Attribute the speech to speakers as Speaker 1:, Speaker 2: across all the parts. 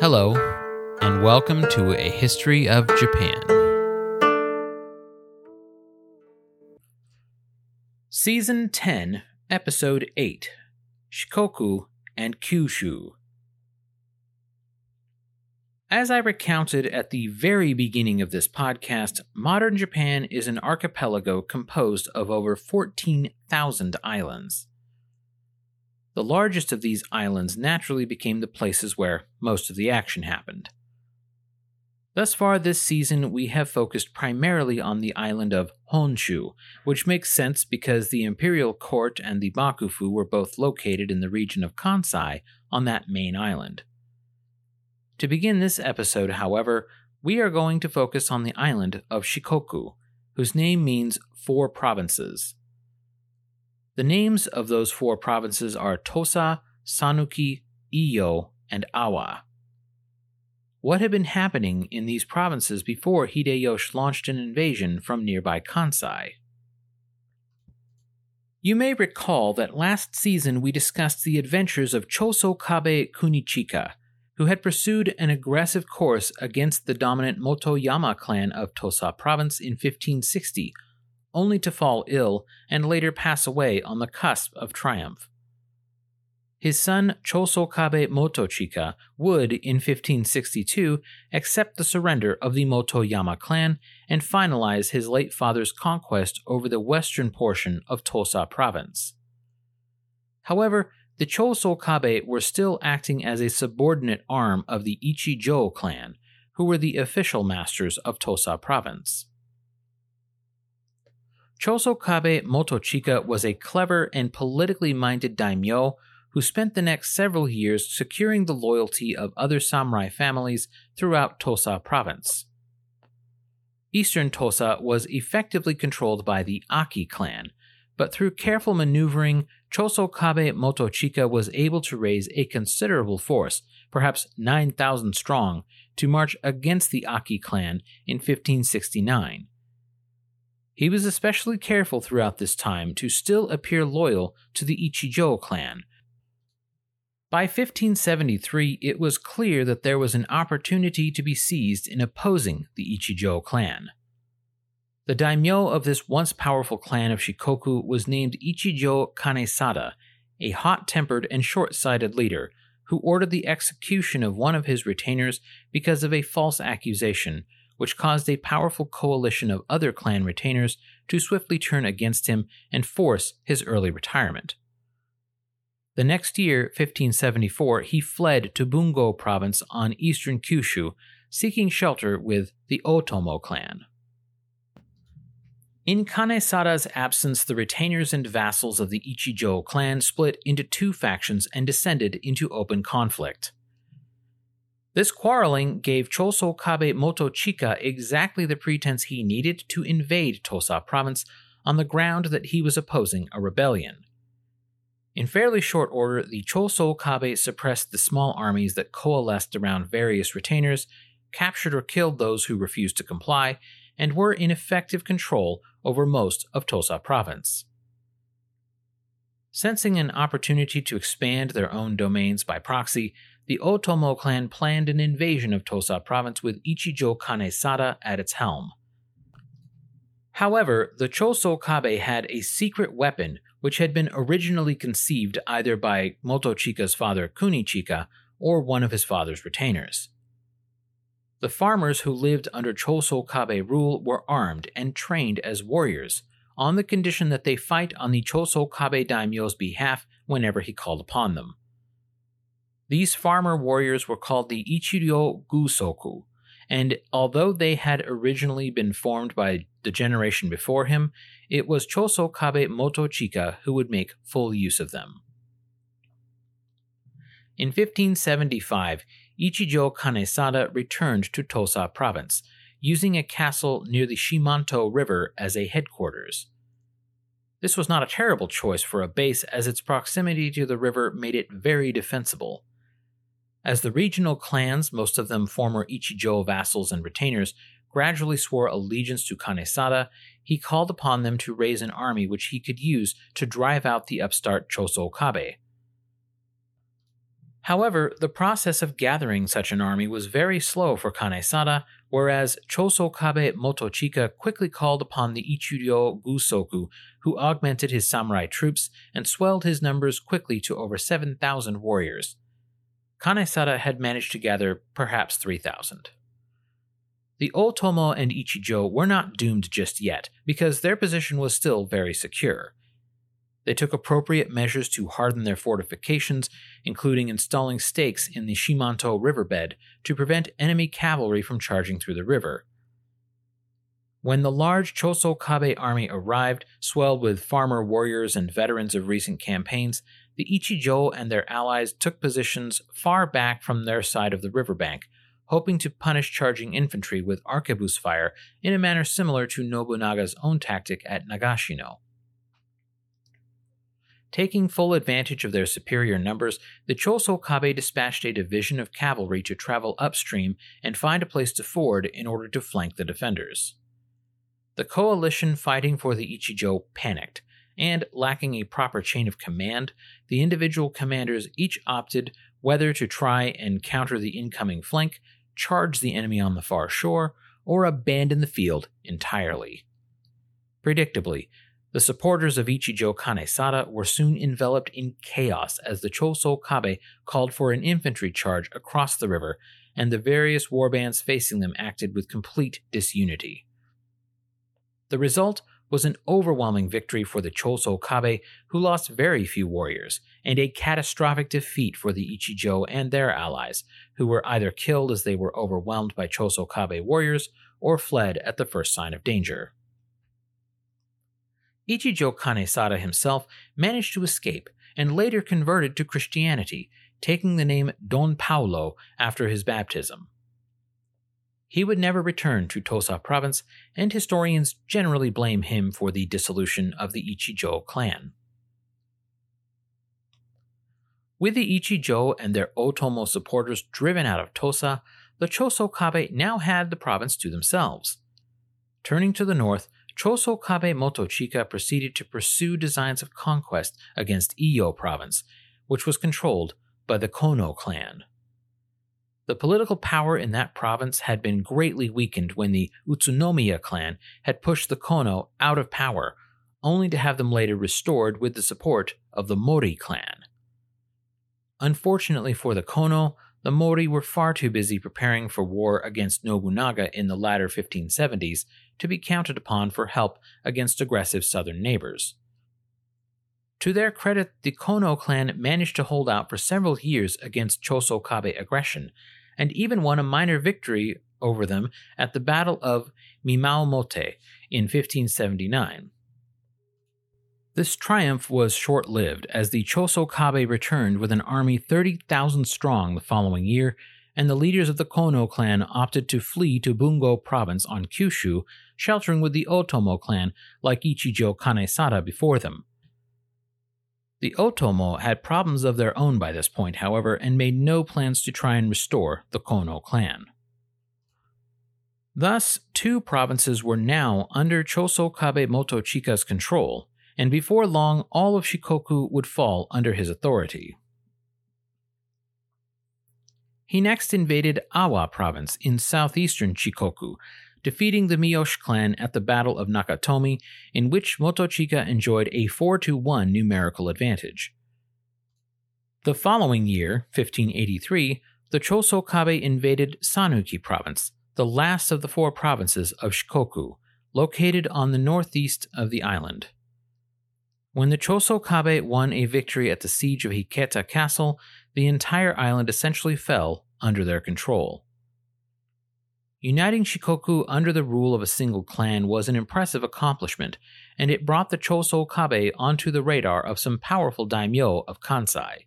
Speaker 1: Hello, and welcome to A History of Japan. Season 10, Episode 8 Shikoku and Kyushu. As I recounted at the very beginning of this podcast, modern Japan is an archipelago composed of over 14,000 islands. The largest of these islands naturally became the places where most of the action happened. Thus far this season, we have focused primarily on the island of Honshu, which makes sense because the imperial court and the Bakufu were both located in the region of Kansai on that main island. To begin this episode, however, we are going to focus on the island of Shikoku, whose name means four provinces. The names of those four provinces are Tosa, Sanuki, Iyo, and Awa. What had been happening in these provinces before Hideyoshi launched an invasion from nearby Kansai? You may recall that last season we discussed the adventures of Choso Kabe Kunichika, who had pursued an aggressive course against the dominant Motoyama clan of Tosa province in 1560 only to fall ill and later pass away on the cusp of triumph. His son Chosokabe Motochika would, in 1562, accept the surrender of the Motoyama clan and finalize his late father's conquest over the western portion of Tosa province. However, the Chosokabe were still acting as a subordinate arm of the Ichijo clan, who were the official masters of Tosa province. Chosokabe Motochika was a clever and politically minded daimyo who spent the next several years securing the loyalty of other samurai families throughout Tosa province. Eastern Tosa was effectively controlled by the Aki clan, but through careful maneuvering, Chosokabe Motochika was able to raise a considerable force, perhaps 9,000 strong, to march against the Aki clan in 1569. He was especially careful throughout this time to still appear loyal to the Ichijo clan. By 1573, it was clear that there was an opportunity to be seized in opposing the Ichijo clan. The daimyo of this once powerful clan of Shikoku was named Ichijo Kanesada, a hot tempered and short sighted leader who ordered the execution of one of his retainers because of a false accusation which caused a powerful coalition of other clan retainers to swiftly turn against him and force his early retirement. The next year, 1574, he fled to Bungo province on eastern Kyushu, seeking shelter with the Otomo clan. In Kanesada's absence, the retainers and vassals of the Ichijo clan split into two factions and descended into open conflict. This quarreling gave Chosokabe Motochika exactly the pretense he needed to invade Tosa province on the ground that he was opposing a rebellion. In fairly short order, the Chosokabe suppressed the small armies that coalesced around various retainers, captured or killed those who refused to comply, and were in effective control over most of Tosa province. Sensing an opportunity to expand their own domains by proxy, the Otomo clan planned an invasion of Tosa province with Ichijo Kanesada at its helm. However, the Chosokabe had a secret weapon which had been originally conceived either by Motochika's father Kunichika or one of his father's retainers. The farmers who lived under Chosokabe rule were armed and trained as warriors, on the condition that they fight on the Chosokabe daimyo's behalf whenever he called upon them. These farmer warriors were called the Ichiryo Gusoku, and although they had originally been formed by the generation before him, it was Chosokabe Motochika who would make full use of them. In 1575, Ichijo Kanesada returned to Tosa province, using a castle near the Shimanto River as a headquarters. This was not a terrible choice for a base, as its proximity to the river made it very defensible. As the regional clans, most of them former Ichijo vassals and retainers, gradually swore allegiance to Kanesada, he called upon them to raise an army which he could use to drive out the upstart Chosokabe. However, the process of gathering such an army was very slow for Kanesada, whereas Choso Kabe Motochika quickly called upon the Ichiryo Gusoku, who augmented his samurai troops and swelled his numbers quickly to over 7,000 warriors. Kanesada had managed to gather perhaps 3,000. The Otomo and Ichijo were not doomed just yet, because their position was still very secure. They took appropriate measures to harden their fortifications, including installing stakes in the Shimanto riverbed to prevent enemy cavalry from charging through the river. When the large Choso Kabe army arrived, swelled with farmer warriors and veterans of recent campaigns, the Ichijo and their allies took positions far back from their side of the riverbank, hoping to punish charging infantry with arquebus fire in a manner similar to Nobunaga's own tactic at Nagashino. Taking full advantage of their superior numbers, the Choso Kabe dispatched a division of cavalry to travel upstream and find a place to ford in order to flank the defenders. The coalition fighting for the Ichijo panicked, and lacking a proper chain of command, the individual commanders each opted whether to try and counter the incoming flank, charge the enemy on the far shore, or abandon the field entirely. Predictably, the supporters of Ichijo Kanesada were soon enveloped in chaos as the Choso Kabe called for an infantry charge across the river, and the various warbands facing them acted with complete disunity. The result was an overwhelming victory for the Choso Kabe, who lost very few warriors, and a catastrophic defeat for the Ichijo and their allies, who were either killed as they were overwhelmed by Choso Kabe warriors or fled at the first sign of danger. Ichijo Kanesada himself managed to escape and later converted to Christianity, taking the name Don Paulo after his baptism. He would never return to Tosa province, and historians generally blame him for the dissolution of the Ichijo clan. With the Ichijo and their Otomo supporters driven out of Tosa, the Chosokabe now had the province to themselves. Turning to the north, Chosokabe Motochika proceeded to pursue designs of conquest against Iyo province, which was controlled by the Kono clan. The political power in that province had been greatly weakened when the Utsunomiya clan had pushed the Kono out of power, only to have them later restored with the support of the Mori clan. Unfortunately for the Kono, the Mori were far too busy preparing for war against Nobunaga in the latter 1570s to be counted upon for help against aggressive southern neighbors. To their credit, the Kono clan managed to hold out for several years against Choso Kabe aggression, and even won a minor victory over them at the Battle of Mimaomote in 1579. This triumph was short lived, as the Choso Kabe returned with an army 30,000 strong the following year, and the leaders of the Kono clan opted to flee to Bungo province on Kyushu, sheltering with the Otomo clan like Ichijo Kanesada before them. The Otomo had problems of their own by this point, however, and made no plans to try and restore the Kono clan. Thus, two provinces were now under Choso Kabe Motochika's control, and before long all of Shikoku would fall under his authority. He next invaded Awa province in southeastern Shikoku, defeating the Miyoshi clan at the Battle of Nakatomi, in which Motochika enjoyed a 4 to 1 numerical advantage. The following year, 1583, the Chosokabe invaded Sanuki province, the last of the four provinces of Shikoku, located on the northeast of the island. When the Chosokabe won a victory at the siege of Hiketa Castle, the entire island essentially fell under their control. Uniting Shikoku under the rule of a single clan was an impressive accomplishment, and it brought the Choso Kabe onto the radar of some powerful daimyo of Kansai.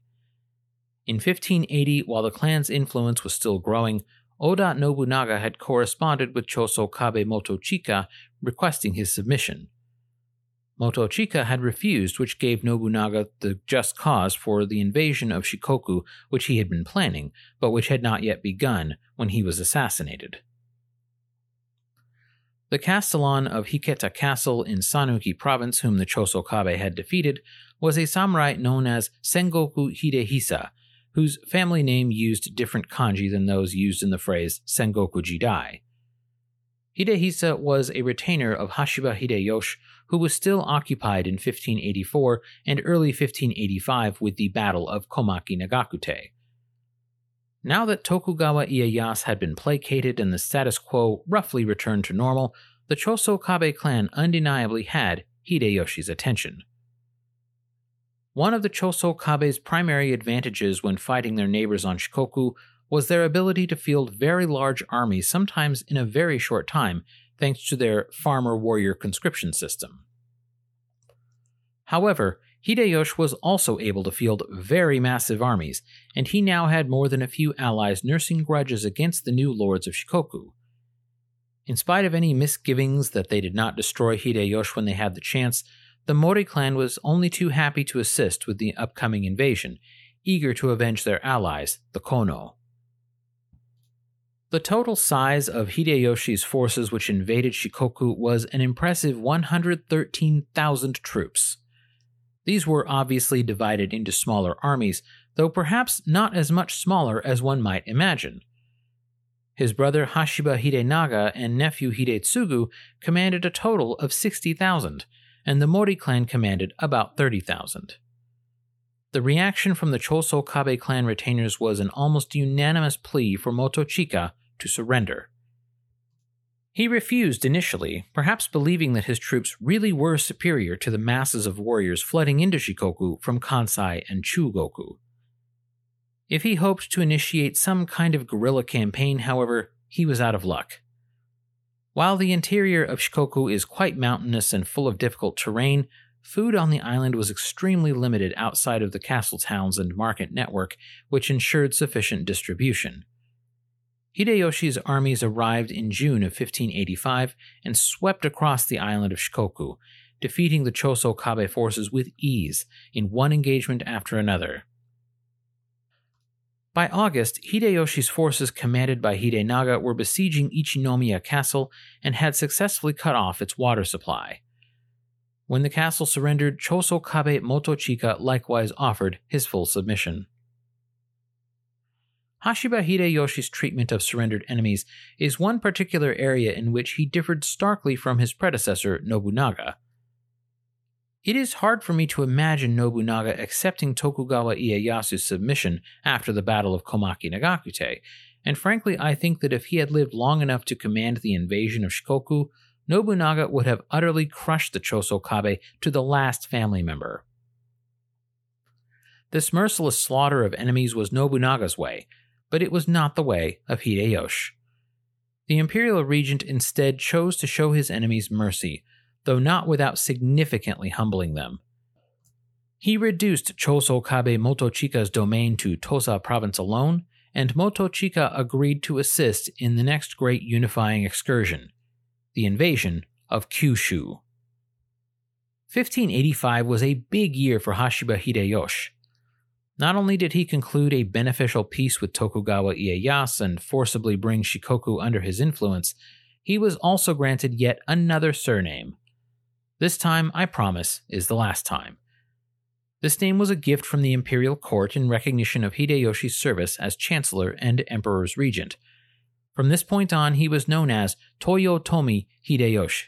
Speaker 1: In 1580, while the clan's influence was still growing, Oda Nobunaga had corresponded with Choso Kabe Motochika requesting his submission. Motochika had refused, which gave Nobunaga the just cause for the invasion of Shikoku which he had been planning, but which had not yet begun when he was assassinated. The Castellan of Hiketa Castle in Sanuki province, whom the Choso Kabe had defeated, was a samurai known as Sengoku Hidehisa, whose family name used different kanji than those used in the phrase Sengoku Jidai. Hidehisa was a retainer of Hashiba Hideyoshi, who was still occupied in 1584 and early 1585 with the Battle of Komaki Nagakute. Now that Tokugawa Ieyasu had been placated and the status quo roughly returned to normal, the Choso Kabe clan undeniably had Hideyoshi's attention. One of the Choso Kabe's primary advantages when fighting their neighbors on Shikoku was their ability to field very large armies, sometimes in a very short time, thanks to their farmer warrior conscription system. However, Hideyoshi was also able to field very massive armies, and he now had more than a few allies nursing grudges against the new lords of Shikoku. In spite of any misgivings that they did not destroy Hideyoshi when they had the chance, the Mori clan was only too happy to assist with the upcoming invasion, eager to avenge their allies, the Kono. The total size of Hideyoshi's forces which invaded Shikoku was an impressive 113,000 troops. These were obviously divided into smaller armies, though perhaps not as much smaller as one might imagine. His brother Hashiba Hidenaga and nephew Hidetsugu commanded a total of 60,000, and the Mori clan commanded about 30,000. The reaction from the Choso Kabe clan retainers was an almost unanimous plea for Motochika to surrender. He refused initially, perhaps believing that his troops really were superior to the masses of warriors flooding into Shikoku from Kansai and Chugoku. If he hoped to initiate some kind of guerrilla campaign, however, he was out of luck. While the interior of Shikoku is quite mountainous and full of difficult terrain, food on the island was extremely limited outside of the castle towns and market network, which ensured sufficient distribution. Hideyoshi's armies arrived in June of 1585 and swept across the island of Shikoku, defeating the Choso Kabe forces with ease in one engagement after another. By August, Hideyoshi's forces commanded by Hidenaga were besieging Ichinomiya Castle and had successfully cut off its water supply. When the castle surrendered, Choso Kabe Motochika likewise offered his full submission. Hashiba Hideyoshi's treatment of surrendered enemies is one particular area in which he differed starkly from his predecessor, Nobunaga. It is hard for me to imagine Nobunaga accepting Tokugawa Ieyasu's submission after the Battle of Komaki Nagakute, and frankly, I think that if he had lived long enough to command the invasion of Shikoku, Nobunaga would have utterly crushed the Chosokabe to the last family member. This merciless slaughter of enemies was Nobunaga's way, but it was not the way of Hideyoshi. The imperial regent instead chose to show his enemies mercy, though not without significantly humbling them. He reduced Choso Kabe Motochika's domain to Tosa province alone, and Motochika agreed to assist in the next great unifying excursion, the invasion of Kyushu. 1585 was a big year for Hashiba Hideyoshi. Not only did he conclude a beneficial peace with Tokugawa Ieyasu and forcibly bring Shikoku under his influence, he was also granted yet another surname. This time, I promise, is the last time. This name was a gift from the imperial court in recognition of Hideyoshi's service as chancellor and emperor's regent. From this point on, he was known as Toyotomi Hideyoshi,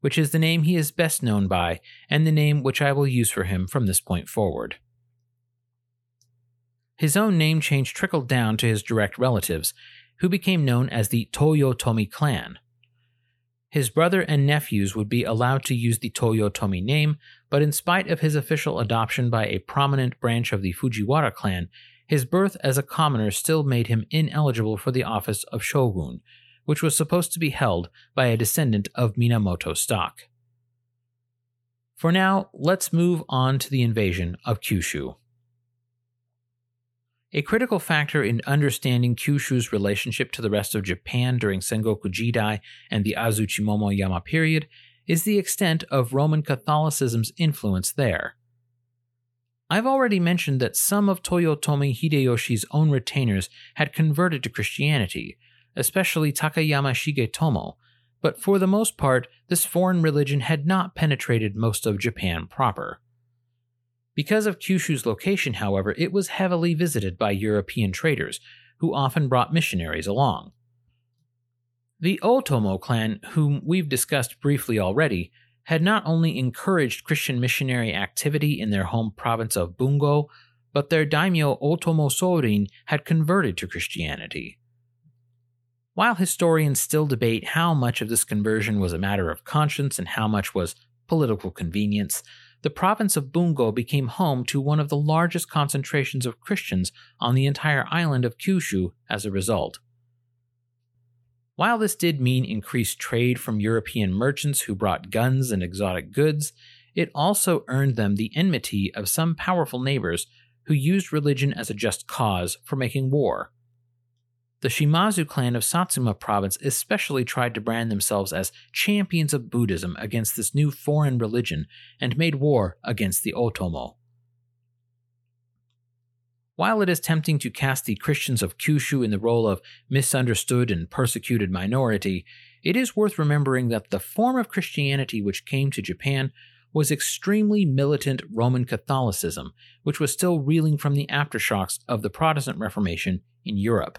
Speaker 1: which is the name he is best known by and the name which I will use for him from this point forward. His own name change trickled down to his direct relatives, who became known as the Toyotomi clan. His brother and nephews would be allowed to use the Toyotomi name, but in spite of his official adoption by a prominent branch of the Fujiwara clan, his birth as a commoner still made him ineligible for the office of shogun, which was supposed to be held by a descendant of Minamoto stock. For now, let's move on to the invasion of Kyushu. A critical factor in understanding Kyushu's relationship to the rest of Japan during Sengoku Jidai and the Azuchi Momoyama period is the extent of Roman Catholicism's influence there. I've already mentioned that some of Toyotomi Hideyoshi's own retainers had converted to Christianity, especially Takayama Shigetomo, but for the most part, this foreign religion had not penetrated most of Japan proper. Because of Kyushu's location, however, it was heavily visited by European traders, who often brought missionaries along. The Otomo clan, whom we've discussed briefly already, had not only encouraged Christian missionary activity in their home province of Bungo, but their daimyo Otomo Sorin had converted to Christianity. While historians still debate how much of this conversion was a matter of conscience and how much was political convenience, the province of Bungo became home to one of the largest concentrations of Christians on the entire island of Kyushu as a result. While this did mean increased trade from European merchants who brought guns and exotic goods, it also earned them the enmity of some powerful neighbors who used religion as a just cause for making war. The Shimazu clan of Satsuma province especially tried to brand themselves as champions of Buddhism against this new foreign religion and made war against the Otomo. While it is tempting to cast the Christians of Kyushu in the role of misunderstood and persecuted minority, it is worth remembering that the form of Christianity which came to Japan was extremely militant Roman Catholicism, which was still reeling from the aftershocks of the Protestant Reformation in Europe.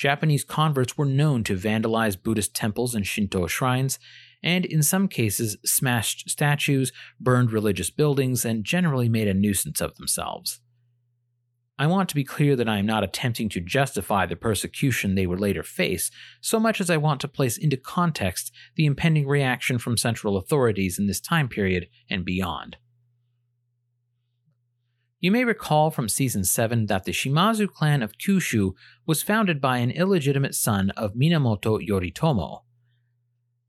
Speaker 1: Japanese converts were known to vandalize Buddhist temples and Shinto shrines, and in some cases smashed statues, burned religious buildings, and generally made a nuisance of themselves. I want to be clear that I am not attempting to justify the persecution they would later face, so much as I want to place into context the impending reaction from central authorities in this time period and beyond. You may recall from season 7 that the Shimazu clan of Kyushu was founded by an illegitimate son of Minamoto Yoritomo.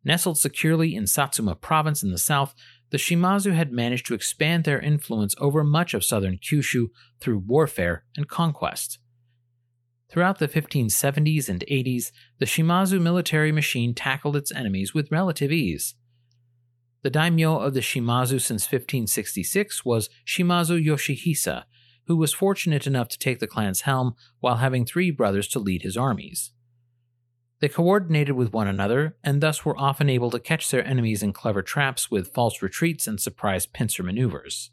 Speaker 1: Nestled securely in Satsuma province in the south, the Shimazu had managed to expand their influence over much of southern Kyushu through warfare and conquest. Throughout the 1570s and 80s, the Shimazu military machine tackled its enemies with relative ease. The daimyo of the Shimazu since 1566 was Shimazu Yoshihisa, who was fortunate enough to take the clan's helm while having three brothers to lead his armies. They coordinated with one another, and thus were often able to catch their enemies in clever traps with false retreats and surprise pincer maneuvers.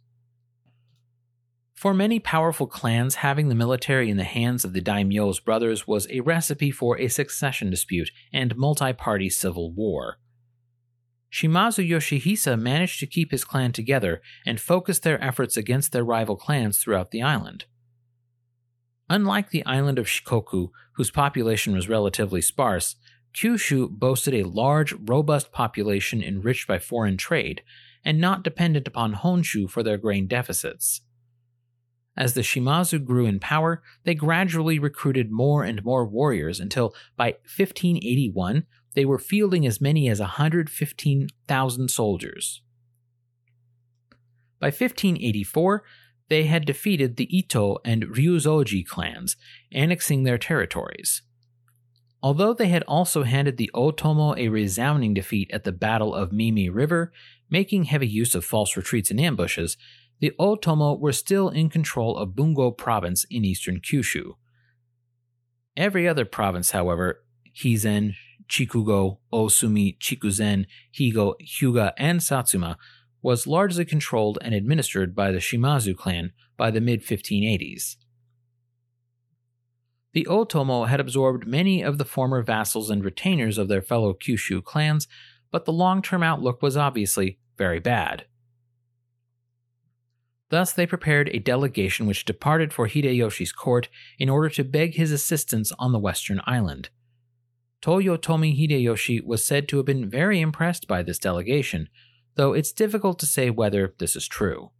Speaker 1: For many powerful clans, having the military in the hands of the daimyo's brothers was a recipe for a succession dispute and multi party civil war. Shimazu Yoshihisa managed to keep his clan together and focus their efforts against their rival clans throughout the island. Unlike the island of Shikoku, whose population was relatively sparse, Kyushu boasted a large, robust population enriched by foreign trade and not dependent upon Honshu for their grain deficits. As the Shimazu grew in power, they gradually recruited more and more warriors until by 1581 they were fielding as many as 115,000 soldiers. By 1584, they had defeated the Ito and Ryuzoji clans, annexing their territories. Although they had also handed the Otomo a resounding defeat at the Battle of Mimi River, making heavy use of false retreats and ambushes, the Otomo were still in control of Bungo province in eastern Kyushu. Every other province, however, Hizen, Chikugo, Osumi, Chikuzen, Higo, Hyuga, and Satsuma, was largely controlled and administered by the Shimazu clan by the mid 1580s. The Otomo had absorbed many of the former vassals and retainers of their fellow Kyushu clans, but the long term outlook was obviously very bad. Thus, they prepared a delegation which departed for Hideyoshi's court in order to beg his assistance on the western island. Toyotomi Hideyoshi was said to have been very impressed by this delegation, though it's difficult to say whether this is true.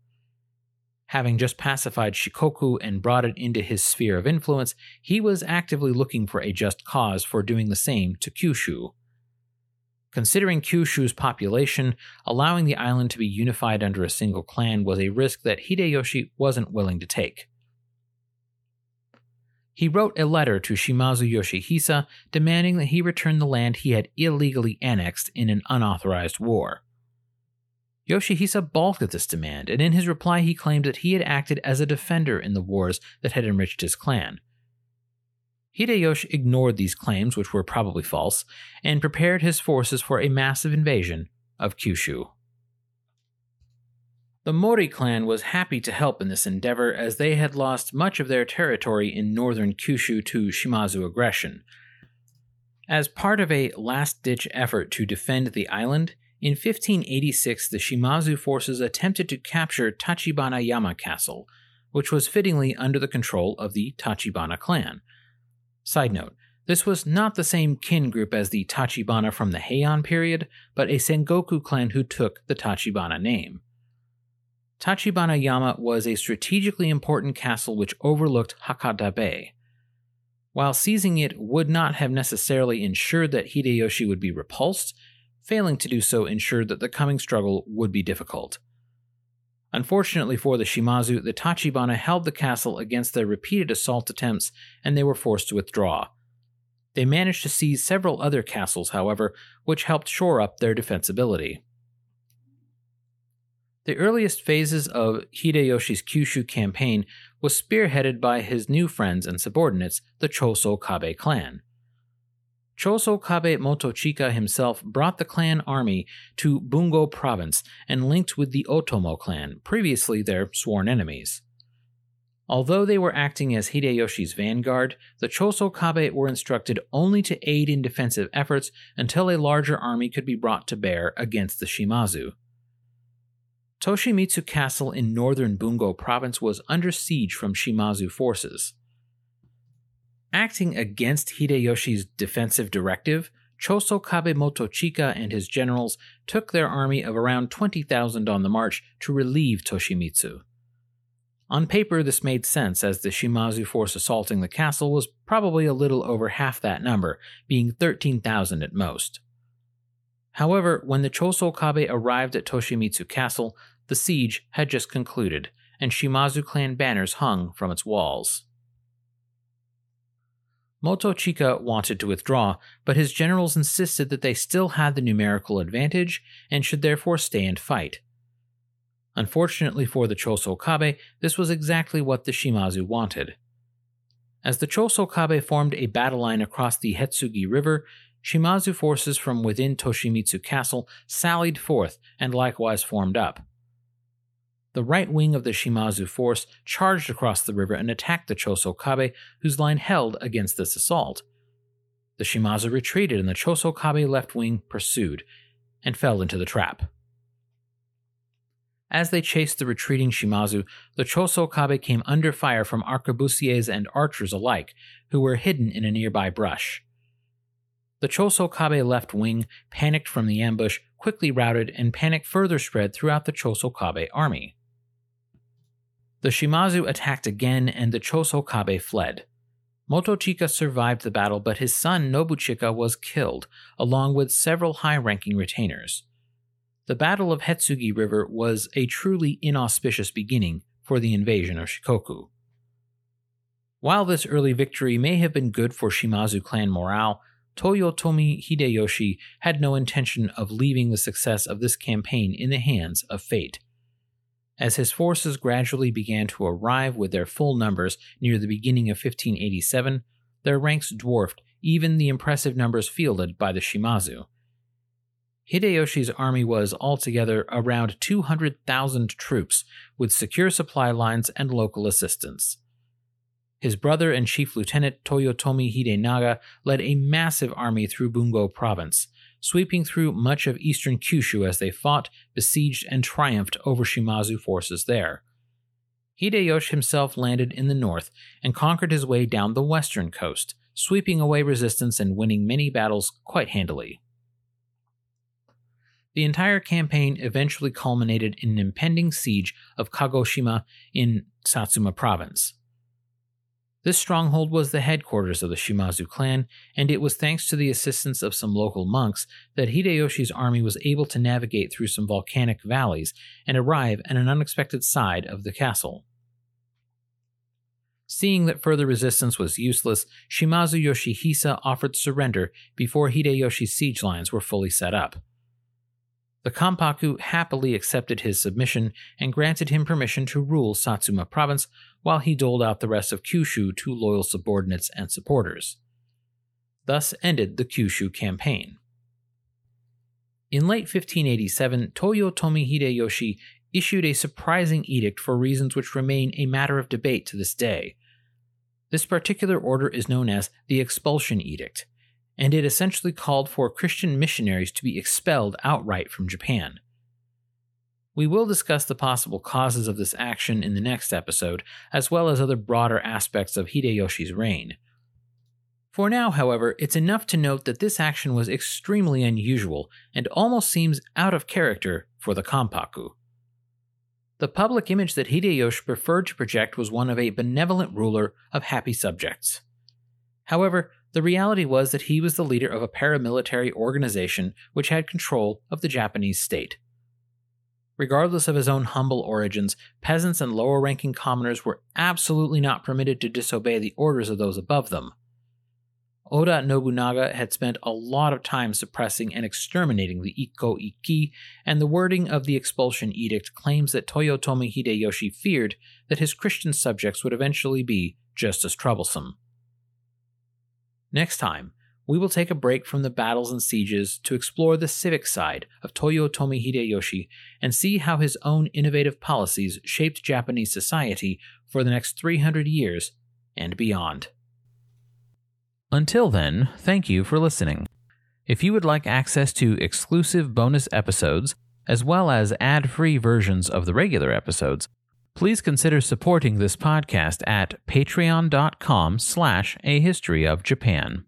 Speaker 1: Having just pacified Shikoku and brought it into his sphere of influence, he was actively looking for a just cause for doing the same to Kyushu. Considering Kyushu's population, allowing the island to be unified under a single clan was a risk that Hideyoshi wasn't willing to take he wrote a letter to Shimazu Yoshihisa demanding that he return the land he had illegally annexed in an unauthorized war. Yoshihisa balked at this demand, and in his reply he claimed that he had acted as a defender in the wars that had enriched his clan. Hideyoshi ignored these claims, which were probably false, and prepared his forces for a massive invasion of Kyushu. The Mori clan was happy to help in this endeavor as they had lost much of their territory in northern Kyushu to Shimazu aggression. As part of a last ditch effort to defend the island, in 1586 the Shimazu forces attempted to capture Tachibana Yama Castle, which was fittingly under the control of the Tachibana clan. Side note, this was not the same kin group as the Tachibana from the Heian period, but a Sengoku clan who took the Tachibana name. Tachibana Yama was a strategically important castle which overlooked Hakata Bay. While seizing it would not have necessarily ensured that Hideyoshi would be repulsed, failing to do so ensured that the coming struggle would be difficult. Unfortunately for the Shimazu, the Tachibana held the castle against their repeated assault attempts and they were forced to withdraw. They managed to seize several other castles, however, which helped shore up their defensibility. The earliest phases of Hideyoshi's Kyushu campaign was spearheaded by his new friends and subordinates, the Choso Kabe clan. Choso Kabe Motochika himself brought the clan army to Bungo province and linked with the Otomo clan, previously their sworn enemies. Although they were acting as Hideyoshi's vanguard, the Choso Kabe were instructed only to aid in defensive efforts until a larger army could be brought to bear against the Shimazu. Toshimitsu Castle in northern Bungo province was under siege from Shimazu forces. Acting against Hideyoshi's defensive directive, Choso Kabe Motochika and his generals took their army of around 20,000 on the march to relieve Toshimitsu. On paper, this made sense as the Shimazu force assaulting the castle was probably a little over half that number, being 13,000 at most. However, when the Chosokabe arrived at Toshimitsu Castle, the siege had just concluded, and Shimazu clan banners hung from its walls. Motochika wanted to withdraw, but his generals insisted that they still had the numerical advantage and should therefore stay and fight. Unfortunately for the Chosokabe, this was exactly what the Shimazu wanted. As the Chosokabe formed a battle line across the Hetsugi River, Shimazu forces from within Toshimitsu Castle sallied forth and likewise formed up. The right wing of the Shimazu force charged across the river and attacked the Chosokabe, whose line held against this assault. The Shimazu retreated and the Chosokabe left wing pursued and fell into the trap. As they chased the retreating Shimazu, the Chosokabe came under fire from arquebusiers and archers alike, who were hidden in a nearby brush. The Chosokabe left wing, panicked from the ambush, quickly routed, and panic further spread throughout the Chosokabe army. The Shimazu attacked again, and the Chosokabe fled. Motochika survived the battle, but his son Nobuchika was killed, along with several high ranking retainers. The Battle of Hetsugi River was a truly inauspicious beginning for the invasion of Shikoku. While this early victory may have been good for Shimazu clan morale, Toyotomi Hideyoshi had no intention of leaving the success of this campaign in the hands of fate. As his forces gradually began to arrive with their full numbers near the beginning of 1587, their ranks dwarfed even the impressive numbers fielded by the Shimazu. Hideyoshi's army was altogether around 200,000 troops, with secure supply lines and local assistance. His brother and chief lieutenant Toyotomi Hidenaga led a massive army through Bungo province, sweeping through much of eastern Kyushu as they fought, besieged, and triumphed over Shimazu forces there. Hideyoshi himself landed in the north and conquered his way down the western coast, sweeping away resistance and winning many battles quite handily. The entire campaign eventually culminated in an impending siege of Kagoshima in Satsuma province. This stronghold was the headquarters of the Shimazu clan, and it was thanks to the assistance of some local monks that Hideyoshi's army was able to navigate through some volcanic valleys and arrive at an unexpected side of the castle. Seeing that further resistance was useless, Shimazu Yoshihisa offered surrender before Hideyoshi's siege lines were fully set up. The Kampaku happily accepted his submission and granted him permission to rule Satsuma province while he doled out the rest of Kyushu to loyal subordinates and supporters. Thus ended the Kyushu campaign. In late 1587, Toyotomi Hideyoshi issued a surprising edict for reasons which remain a matter of debate to this day. This particular order is known as the Expulsion Edict, and it essentially called for Christian missionaries to be expelled outright from Japan. We will discuss the possible causes of this action in the next episode, as well as other broader aspects of Hideyoshi's reign. For now, however, it's enough to note that this action was extremely unusual and almost seems out of character for the Kampaku. The public image that Hideyoshi preferred to project was one of a benevolent ruler of happy subjects. However, the reality was that he was the leader of a paramilitary organization which had control of the Japanese state. Regardless of his own humble origins, peasants and lower ranking commoners were absolutely not permitted to disobey the orders of those above them. Oda Nobunaga had spent a lot of time suppressing and exterminating the Ikko Ikki, and the wording of the expulsion edict claims that Toyotomi Hideyoshi feared that his Christian subjects would eventually be just as troublesome. Next time, we will take a break from the battles and sieges to explore the civic side of Toyotomi Hideyoshi and see how his own innovative policies shaped Japanese society for the next 300 years and beyond. Until then, thank you for listening. If you would like access to exclusive bonus episodes, as well as ad-free versions of the regular episodes, please consider supporting this podcast at patreon.com slash a history of japan.